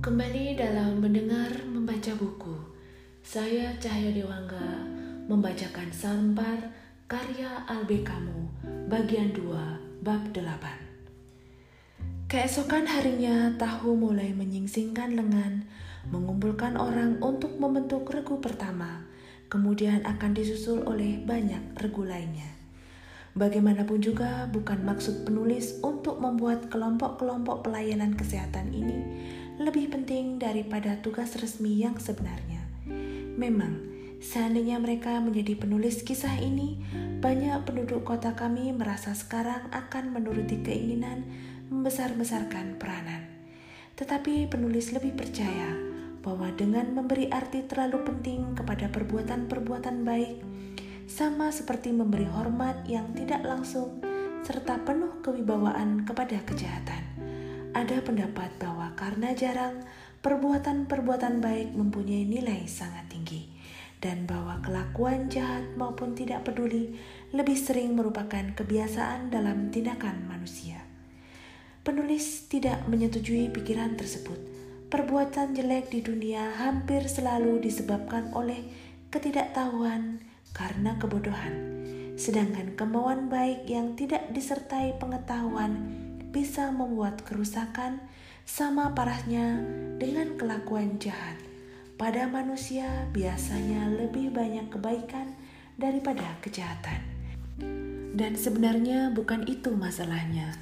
Kembali dalam mendengar membaca buku, saya Cahaya Dewangga membacakan Sampar karya Albe Kamu bagian 2 bab 8. Keesokan harinya tahu mulai menyingsingkan lengan, mengumpulkan orang untuk membentuk regu pertama, kemudian akan disusul oleh banyak regu lainnya. Bagaimanapun juga, bukan maksud penulis untuk membuat kelompok-kelompok pelayanan kesehatan ini lebih penting daripada tugas resmi yang sebenarnya. Memang, seandainya mereka menjadi penulis kisah ini, banyak penduduk kota kami merasa sekarang akan menuruti keinginan membesar-besarkan peranan. Tetapi penulis lebih percaya bahwa dengan memberi arti terlalu penting kepada perbuatan-perbuatan baik, sama seperti memberi hormat yang tidak langsung serta penuh kewibawaan kepada kejahatan. Ada pendapat bahwa karena jarang perbuatan-perbuatan baik mempunyai nilai sangat tinggi dan bahwa kelakuan jahat maupun tidak peduli lebih sering merupakan kebiasaan dalam tindakan manusia. Penulis tidak menyetujui pikiran tersebut. Perbuatan jelek di dunia hampir selalu disebabkan oleh ketidaktahuan, karena kebodohan, sedangkan kemauan baik yang tidak disertai pengetahuan bisa membuat kerusakan sama parahnya dengan kelakuan jahat. Pada manusia biasanya lebih banyak kebaikan daripada kejahatan. Dan sebenarnya bukan itu masalahnya.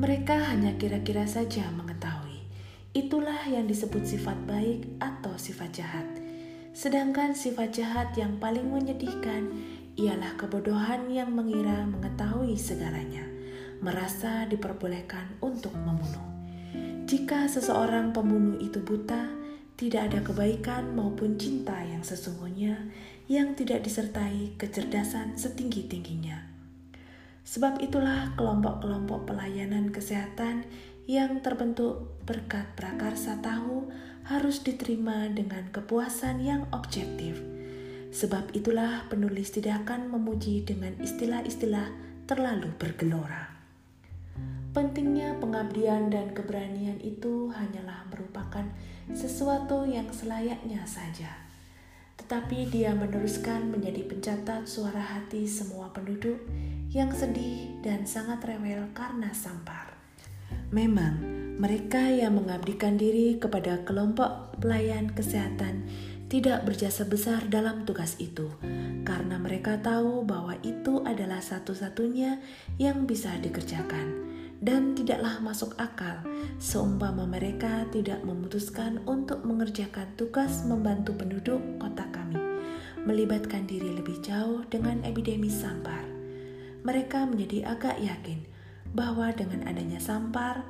Mereka hanya kira-kira saja mengetahui. Itulah yang disebut sifat baik atau sifat jahat Sedangkan sifat jahat yang paling menyedihkan ialah kebodohan yang mengira mengetahui segalanya, merasa diperbolehkan untuk membunuh. Jika seseorang pembunuh itu buta, tidak ada kebaikan maupun cinta yang sesungguhnya yang tidak disertai kecerdasan setinggi-tingginya. Sebab itulah kelompok-kelompok pelayanan kesehatan yang terbentuk berkat prakarsa tahu harus diterima dengan kepuasan yang objektif. Sebab itulah penulis tidak akan memuji dengan istilah-istilah terlalu bergelora. Pentingnya pengabdian dan keberanian itu hanyalah merupakan sesuatu yang selayaknya saja. Tetapi dia meneruskan menjadi pencatat suara hati semua penduduk yang sedih dan sangat rewel karena sampar. Memang, mereka yang mengabdikan diri kepada kelompok pelayan kesehatan tidak berjasa besar dalam tugas itu, karena mereka tahu bahwa itu adalah satu-satunya yang bisa dikerjakan, dan tidaklah masuk akal seumpama mereka tidak memutuskan untuk mengerjakan tugas membantu penduduk kota kami, melibatkan diri lebih jauh dengan epidemi sampar. Mereka menjadi agak yakin bahwa dengan adanya sampar,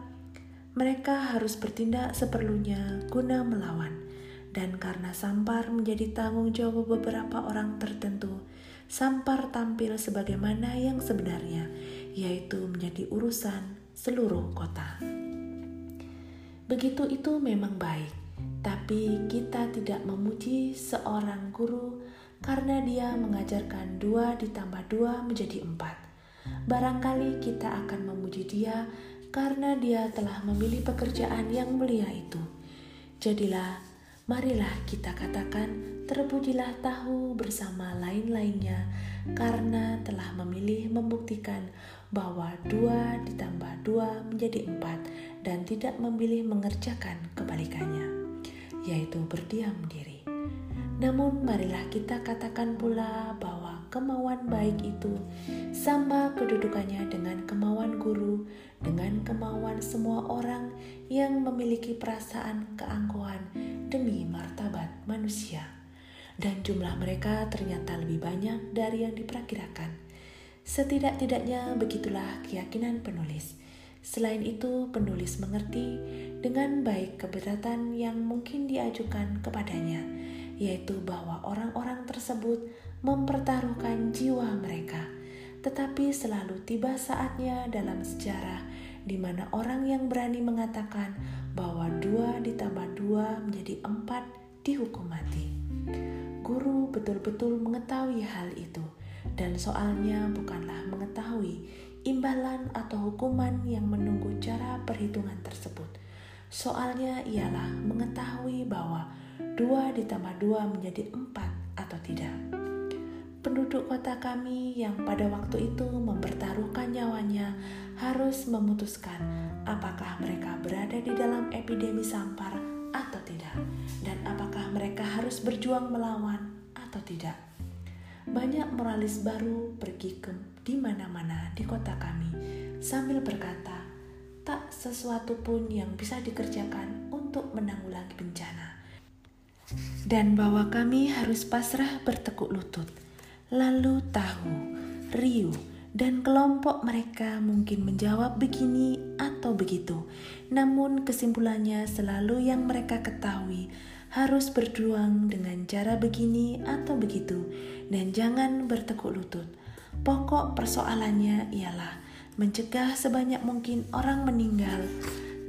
mereka harus bertindak seperlunya guna melawan. Dan karena sampar menjadi tanggung jawab beberapa orang tertentu, sampar tampil sebagaimana yang sebenarnya, yaitu menjadi urusan seluruh kota. Begitu itu memang baik, tapi kita tidak memuji seorang guru karena dia mengajarkan dua ditambah dua menjadi empat barangkali kita akan memuji Dia karena Dia telah memilih pekerjaan yang mulia itu. Jadilah, marilah kita katakan, terpujilah tahu bersama lain-lainnya karena telah memilih membuktikan bahwa dua ditambah dua menjadi empat dan tidak memilih mengerjakan kebalikannya, yaitu berdiam diri. Namun marilah kita katakan pula bahwa kemauan baik itu sama kedudukannya dengan kemauan guru, dengan kemauan semua orang yang memiliki perasaan keangkuhan demi martabat manusia. Dan jumlah mereka ternyata lebih banyak dari yang diperkirakan. Setidak-tidaknya begitulah keyakinan penulis. Selain itu, penulis mengerti dengan baik keberatan yang mungkin diajukan kepadanya, yaitu bahwa orang-orang tersebut mempertaruhkan jiwa mereka. Tetapi selalu tiba saatnya dalam sejarah di mana orang yang berani mengatakan bahwa dua ditambah dua menjadi empat dihukum mati. Guru betul-betul mengetahui hal itu, dan soalnya bukanlah mengetahui imbalan atau hukuman yang menunggu cara perhitungan tersebut. Soalnya ialah mengetahui bahwa dua ditambah dua menjadi empat atau tidak. Penduduk kota kami yang pada waktu itu mempertaruhkan nyawanya harus memutuskan apakah mereka berada di dalam epidemi sampar berjuang melawan atau tidak. Banyak moralis baru pergi ke di mana-mana di kota kami sambil berkata, tak sesuatu pun yang bisa dikerjakan untuk menanggulangi bencana. Dan bahwa kami harus pasrah bertekuk lutut Lalu tahu, Ryu dan kelompok mereka mungkin menjawab begini atau begitu. Namun kesimpulannya selalu yang mereka ketahui harus berjuang dengan cara begini atau begitu dan jangan bertekuk lutut. Pokok persoalannya ialah mencegah sebanyak mungkin orang meninggal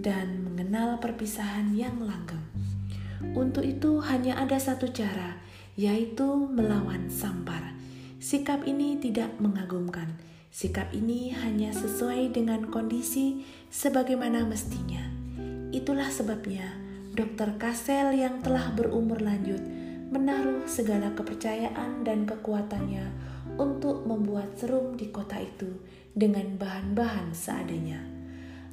dan mengenal perpisahan yang langgeng. Untuk itu hanya ada satu cara, yaitu melawan sampar. Sikap ini tidak mengagumkan. Sikap ini hanya sesuai dengan kondisi sebagaimana mestinya. Itulah sebabnya Dr. Kasel yang telah berumur lanjut menaruh segala kepercayaan dan kekuatannya untuk membuat serum di kota itu dengan bahan-bahan seadanya.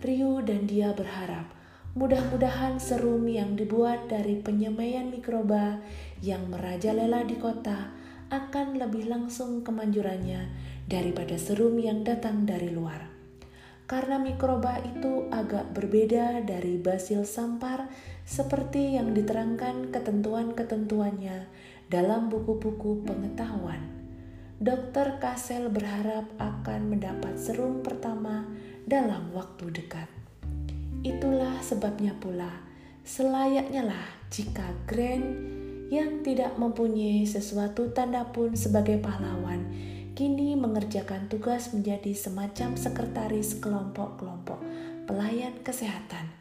Ryu dan dia berharap mudah-mudahan serum yang dibuat dari penyemaian mikroba yang merajalela di kota akan lebih langsung kemanjurannya daripada serum yang datang dari luar. Karena mikroba itu agak berbeda dari basil sampar seperti yang diterangkan ketentuan-ketentuannya dalam buku-buku pengetahuan. Dokter Kasel berharap akan mendapat serum pertama dalam waktu dekat. Itulah sebabnya pula, selayaknya lah jika Grand yang tidak mempunyai sesuatu tanda pun sebagai pahlawan, kini mengerjakan tugas menjadi semacam sekretaris kelompok-kelompok pelayan kesehatan.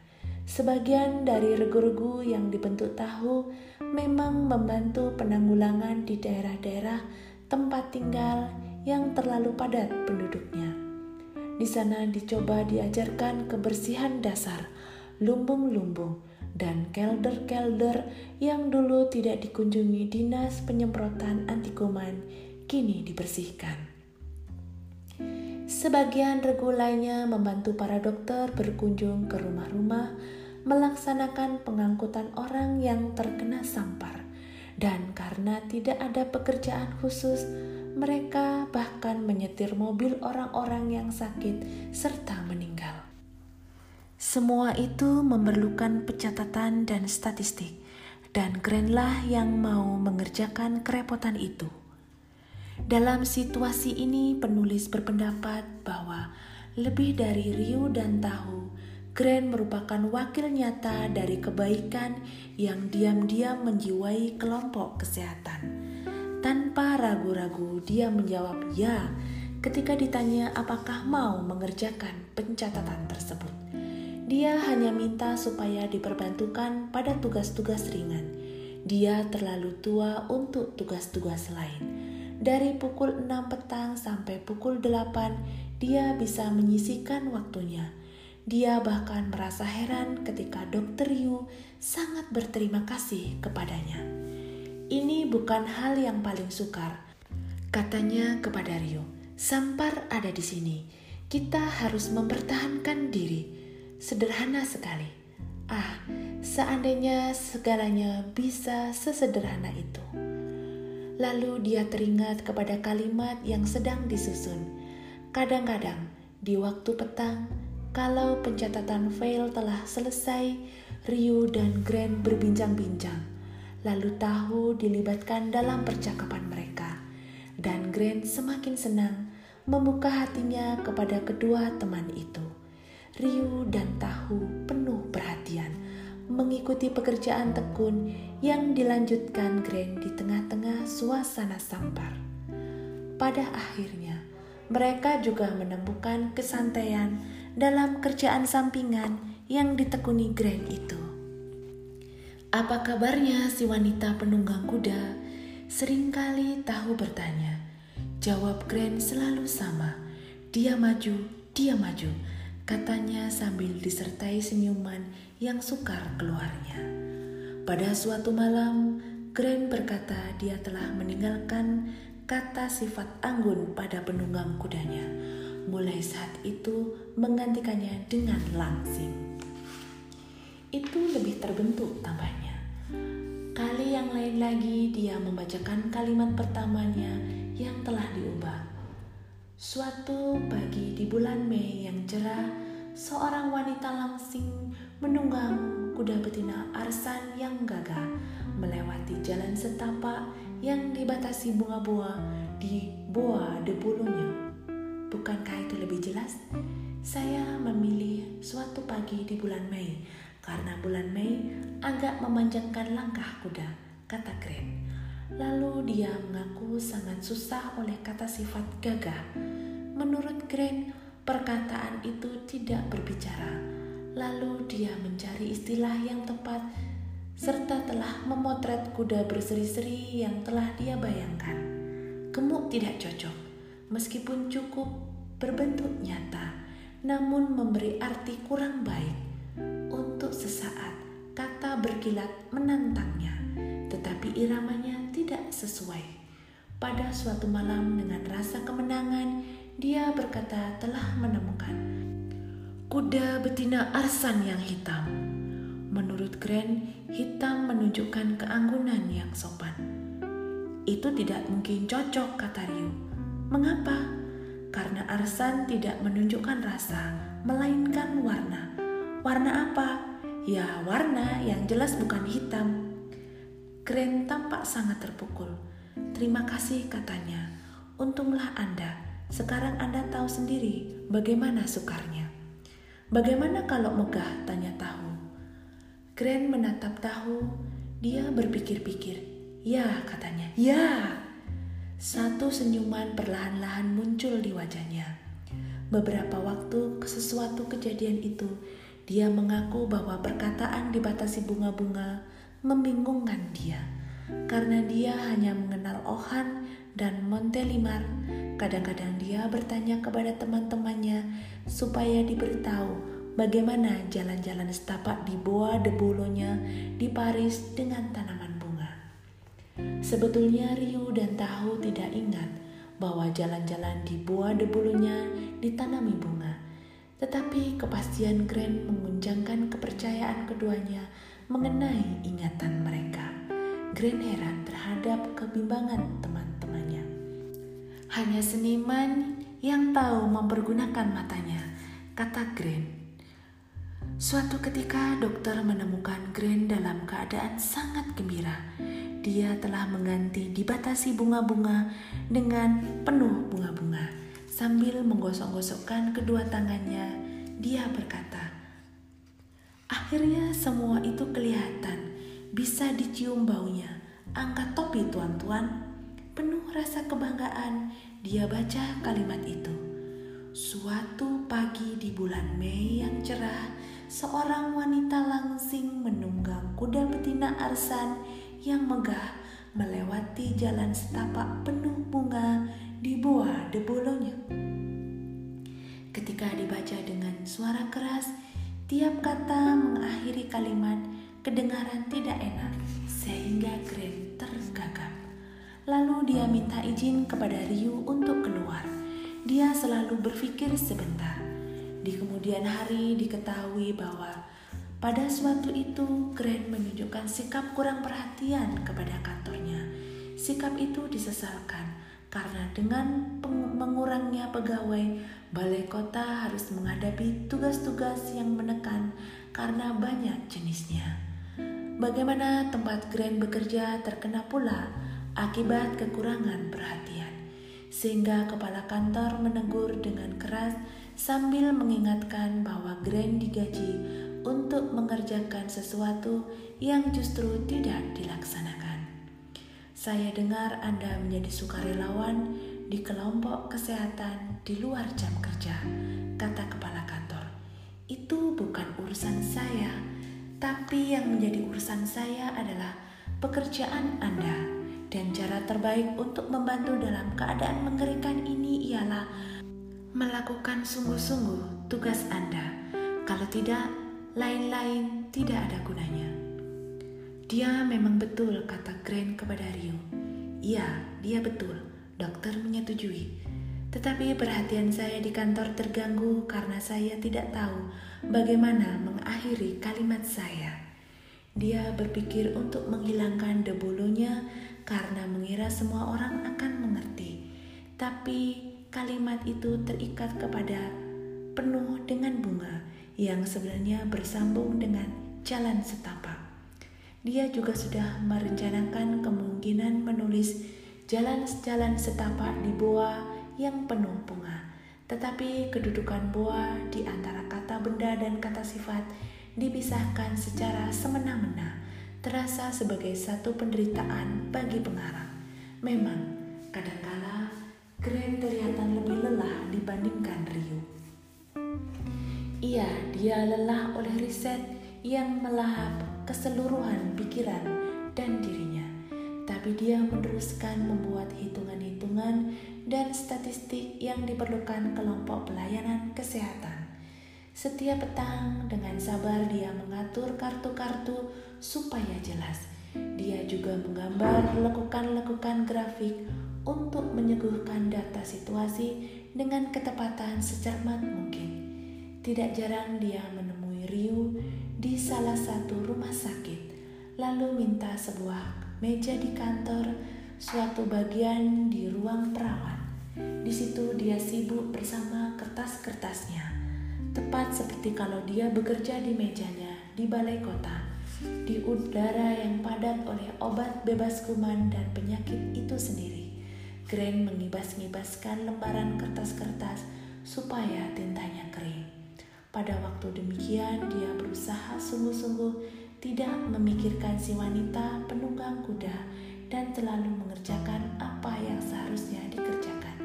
Sebagian dari regu-regu yang dibentuk tahu memang membantu penanggulangan di daerah-daerah tempat tinggal yang terlalu padat penduduknya. Di sana dicoba diajarkan kebersihan dasar, lumbung-lumbung, dan kelder-kelder yang dulu tidak dikunjungi dinas penyemprotan anti kuman kini dibersihkan. Sebagian regu lainnya membantu para dokter berkunjung ke rumah-rumah melaksanakan pengangkutan orang yang terkena sampar. Dan karena tidak ada pekerjaan khusus, mereka bahkan menyetir mobil orang-orang yang sakit serta meninggal. Semua itu memerlukan pencatatan dan statistik, dan Grandlah yang mau mengerjakan kerepotan itu. Dalam situasi ini, penulis berpendapat bahwa lebih dari Ryu dan Tahu, Grand merupakan wakil nyata dari kebaikan yang diam-diam menjiwai kelompok kesehatan. Tanpa ragu-ragu, dia menjawab "ya" ketika ditanya apakah mau mengerjakan pencatatan tersebut. Dia hanya minta supaya diperbantukan pada tugas-tugas ringan. Dia terlalu tua untuk tugas-tugas lain. Dari pukul 6 petang sampai pukul 8, dia bisa menyisikan waktunya. Dia bahkan merasa heran ketika Dokter Yu sangat berterima kasih kepadanya. Ini bukan hal yang paling sukar, katanya kepada Ryu. Sampar ada di sini. Kita harus mempertahankan diri sederhana sekali. Ah, seandainya segalanya bisa sesederhana itu. Lalu dia teringat kepada kalimat yang sedang disusun. Kadang-kadang di waktu petang, kalau pencatatan file telah selesai, Ryu dan Grant berbincang-bincang. Lalu tahu dilibatkan dalam percakapan mereka. Dan Grant semakin senang membuka hatinya kepada kedua teman itu. Ryu dan Tahu penuh mengikuti pekerjaan tekun yang dilanjutkan Grand di tengah-tengah suasana sampar. Pada akhirnya, mereka juga menemukan kesantaian dalam kerjaan sampingan yang ditekuni Grand itu. Apa kabarnya si wanita penunggang kuda? Seringkali tahu bertanya. Jawab Grand selalu sama. Dia maju, dia maju katanya sambil disertai senyuman yang sukar keluarnya. Pada suatu malam, Grant berkata dia telah meninggalkan kata sifat anggun pada penunggang kudanya. Mulai saat itu menggantikannya dengan langsing. Itu lebih terbentuk tambahnya. Kali yang lain lagi dia membacakan kalimat pertamanya yang telah diubah. Suatu pagi di bulan Mei yang cerah, seorang wanita langsing menunggang kuda betina arsan yang gagah melewati jalan setapak yang dibatasi bunga-bunga di Boa de Boulogne. Bukankah itu lebih jelas? Saya memilih suatu pagi di bulan Mei karena bulan Mei agak memanjangkan langkah kuda, kata Grant. Lalu dia mengaku sangat susah oleh kata sifat gagah. Menurut Grant, perkataan itu tidak berbicara. Lalu dia mencari istilah yang tepat serta telah memotret kuda berseri-seri yang telah dia bayangkan. Gemuk tidak cocok, meskipun cukup berbentuk nyata, namun memberi arti kurang baik. Untuk sesaat, kata berkilat menantangnya, tetapi iramanya tidak sesuai. Pada suatu malam dengan rasa kemenangan, dia berkata telah menemukan kuda betina arsan yang hitam. Menurut Grant, hitam menunjukkan keanggunan yang sopan. Itu tidak mungkin cocok, kata Ryu. Mengapa? Karena arsan tidak menunjukkan rasa, melainkan warna. Warna apa? Ya, warna yang jelas bukan hitam. Grant tampak sangat terpukul. Terima kasih katanya. Untunglah Anda. Sekarang Anda tahu sendiri bagaimana sukarnya. Bagaimana kalau megah? Tanya tahu. Grant menatap tahu. Dia berpikir-pikir. Ya, katanya. Ya. Satu senyuman perlahan-lahan muncul di wajahnya. Beberapa waktu sesuatu kejadian itu, dia mengaku bahwa perkataan dibatasi bunga-bunga membingungkan dia karena dia hanya mengenal Ohan dan Montelimar. Kadang-kadang dia bertanya kepada teman-temannya supaya diberitahu bagaimana jalan-jalan setapak di Boa de Boulogne di Paris dengan tanaman bunga. Sebetulnya Ryu dan Tahu tidak ingat bahwa jalan-jalan di Boa de Boulogne ditanami bunga. Tetapi kepastian Grant mengunjangkan kepercayaan keduanya mengenai ingatan mereka. Grant heran terhadap kebimbangan teman-temannya. Hanya seniman yang tahu mempergunakan matanya, kata Grant. Suatu ketika dokter menemukan Grant dalam keadaan sangat gembira. Dia telah mengganti dibatasi bunga-bunga dengan penuh bunga-bunga. Sambil menggosok-gosokkan kedua tangannya, dia berkata, Akhirnya semua itu kelihatan, bisa dicium baunya. Angkat topi tuan-tuan. Penuh rasa kebanggaan, dia baca kalimat itu. Suatu pagi di bulan Mei yang cerah, seorang wanita langsing menunggang kuda betina arsan yang megah melewati jalan setapak penuh bunga di Boa de Boulogne. Ketika dibaca dengan suara keras, Tiap kata mengakhiri kalimat kedengaran tidak enak sehingga Grant tergagap. Lalu dia minta izin kepada Ryu untuk keluar. Dia selalu berpikir sebentar. Di kemudian hari diketahui bahwa pada suatu itu Grant menunjukkan sikap kurang perhatian kepada kantornya. Sikap itu disesalkan karena dengan mengurangnya pegawai Balai kota harus menghadapi tugas-tugas yang menekan karena banyak jenisnya. Bagaimana tempat Grand bekerja terkena pula akibat kekurangan perhatian, sehingga kepala kantor menegur dengan keras sambil mengingatkan bahwa Grand digaji untuk mengerjakan sesuatu yang justru tidak dilaksanakan. Saya dengar Anda menjadi sukarelawan di kelompok kesehatan di luar jam kerja, kata kepala kantor. Itu bukan urusan saya, tapi yang menjadi urusan saya adalah pekerjaan Anda. Dan cara terbaik untuk membantu dalam keadaan mengerikan ini ialah melakukan sungguh-sungguh tugas Anda. Kalau tidak, lain-lain tidak ada gunanya. Dia memang betul, kata Grant kepada Rio. Iya, dia betul, dokter menyetujui. Tetapi perhatian saya di kantor terganggu karena saya tidak tahu bagaimana mengakhiri kalimat saya. Dia berpikir untuk menghilangkan debolonya karena mengira semua orang akan mengerti. Tapi kalimat itu terikat kepada penuh dengan bunga yang sebenarnya bersambung dengan jalan setapak. Dia juga sudah merencanakan kemungkinan menulis jalan-jalan setapak di boa yang penuh bunga. Tetapi kedudukan boa di antara kata benda dan kata sifat dipisahkan secara semena-mena, terasa sebagai satu penderitaan bagi pengarang. Memang, kadangkala Grant kelihatan lebih lelah dibandingkan Rio. Iya, dia lelah oleh riset yang melahap keseluruhan pikiran dan dirinya. Tapi dia meneruskan membuat hitungan-hitungan dan statistik yang diperlukan kelompok pelayanan kesehatan. Setiap petang dengan sabar dia mengatur kartu-kartu supaya jelas. Dia juga menggambar lekukan-lekukan grafik untuk menyuguhkan data situasi dengan ketepatan secermat mungkin. Tidak jarang dia menemui Ryu di salah satu rumah sakit, lalu minta sebuah meja di kantor, suatu bagian di ruang perawat. Di situ dia sibuk bersama kertas-kertasnya, tepat seperti kalau dia bekerja di mejanya di balai kota, di udara yang padat oleh obat bebas kuman dan penyakit itu sendiri. Grant mengibas-ngibaskan lembaran kertas-kertas supaya tintanya kering. Pada waktu demikian, dia berusaha sungguh-sungguh tidak memikirkan si wanita penunggang kuda dan terlalu mengerjakan apa yang seharusnya dikerjakan.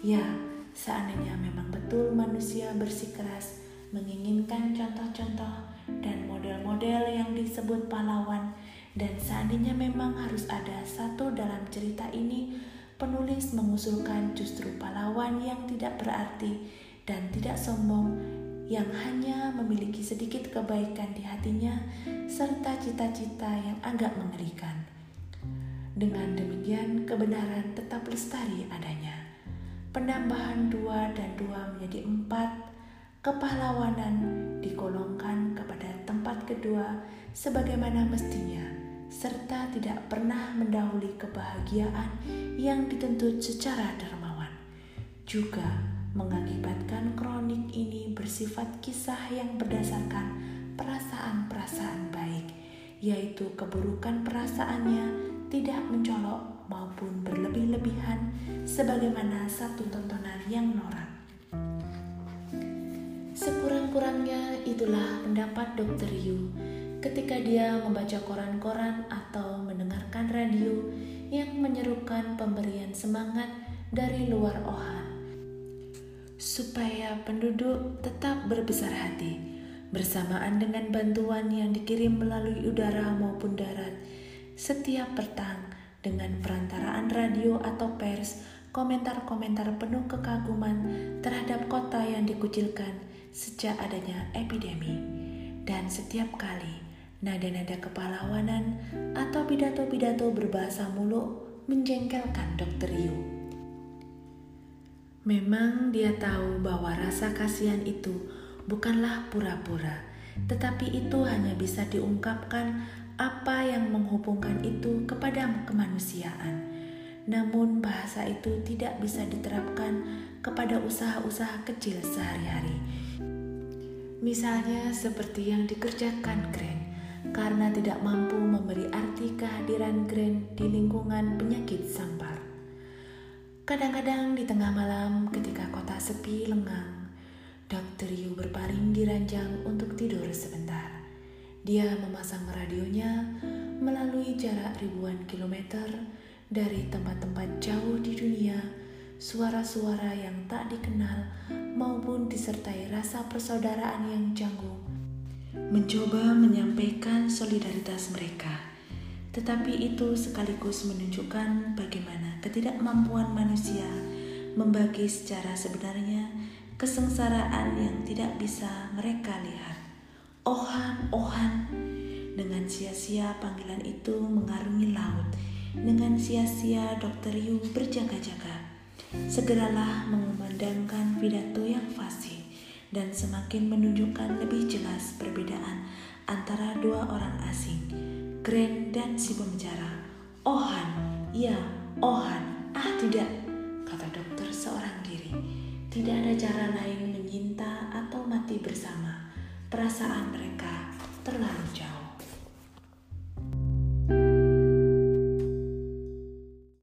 Ya, seandainya memang betul manusia bersikeras menginginkan contoh-contoh dan model-model yang disebut pahlawan dan seandainya memang harus ada satu dalam cerita ini penulis mengusulkan justru pahlawan yang tidak berarti dan tidak sombong yang hanya memiliki sedikit kebaikan di hatinya serta cita-cita yang agak mengerikan. Dengan demikian, kebenaran tetap lestari adanya. Penambahan dua dan dua menjadi empat, kepahlawanan dikolongkan kepada tempat kedua sebagaimana mestinya, serta tidak pernah mendahului kebahagiaan yang dituntut secara dermawan. Juga mengakibatkan kronik ini bersifat kisah yang berdasarkan perasaan-perasaan baik, yaitu keburukan perasaannya tidak mencolok maupun berlebih-lebihan sebagaimana satu tontonan yang norak. Sekurang-kurangnya itulah pendapat Dr. Yu ketika dia membaca koran-koran atau mendengarkan radio yang menyerukan pemberian semangat dari luar Ohan supaya penduduk tetap berbesar hati bersamaan dengan bantuan yang dikirim melalui udara maupun darat setiap petang dengan perantaraan radio atau pers komentar-komentar penuh kekaguman terhadap kota yang dikucilkan sejak adanya epidemi dan setiap kali nada-nada kepahlawanan atau pidato-pidato berbahasa muluk menjengkelkan Dr. Yu. Memang dia tahu bahwa rasa kasihan itu bukanlah pura-pura, tetapi itu hanya bisa diungkapkan apa yang menghubungkan itu kepada kemanusiaan. Namun bahasa itu tidak bisa diterapkan kepada usaha-usaha kecil sehari-hari. Misalnya seperti yang dikerjakan Grant karena tidak mampu memberi arti kehadiran Grant di lingkungan penyakit sampar. Kadang-kadang di tengah malam ketika kota sepi lengang, Dr. Yu berbaring di ranjang untuk tidur sebentar. Dia memasang radionya melalui jarak ribuan kilometer dari tempat-tempat jauh di dunia, suara-suara yang tak dikenal maupun disertai rasa persaudaraan yang canggung, mencoba menyampaikan solidaritas mereka tetapi itu sekaligus menunjukkan bagaimana ketidakmampuan manusia membagi secara sebenarnya kesengsaraan yang tidak bisa mereka lihat. Ohan, Ohan, dengan sia-sia panggilan itu mengarungi laut. Dengan sia-sia Dokter Yu berjaga-jaga. Segeralah mengumandangkan pidato yang fasih dan semakin menunjukkan lebih jelas perbedaan antara dua orang asing, Grand dan si pembicara. Ohan, ya, Ohan, ah tidak, kata dokter seorang diri. Tidak ada cara lain menyinta atau mati bersama. Perasaan mereka terlalu jauh.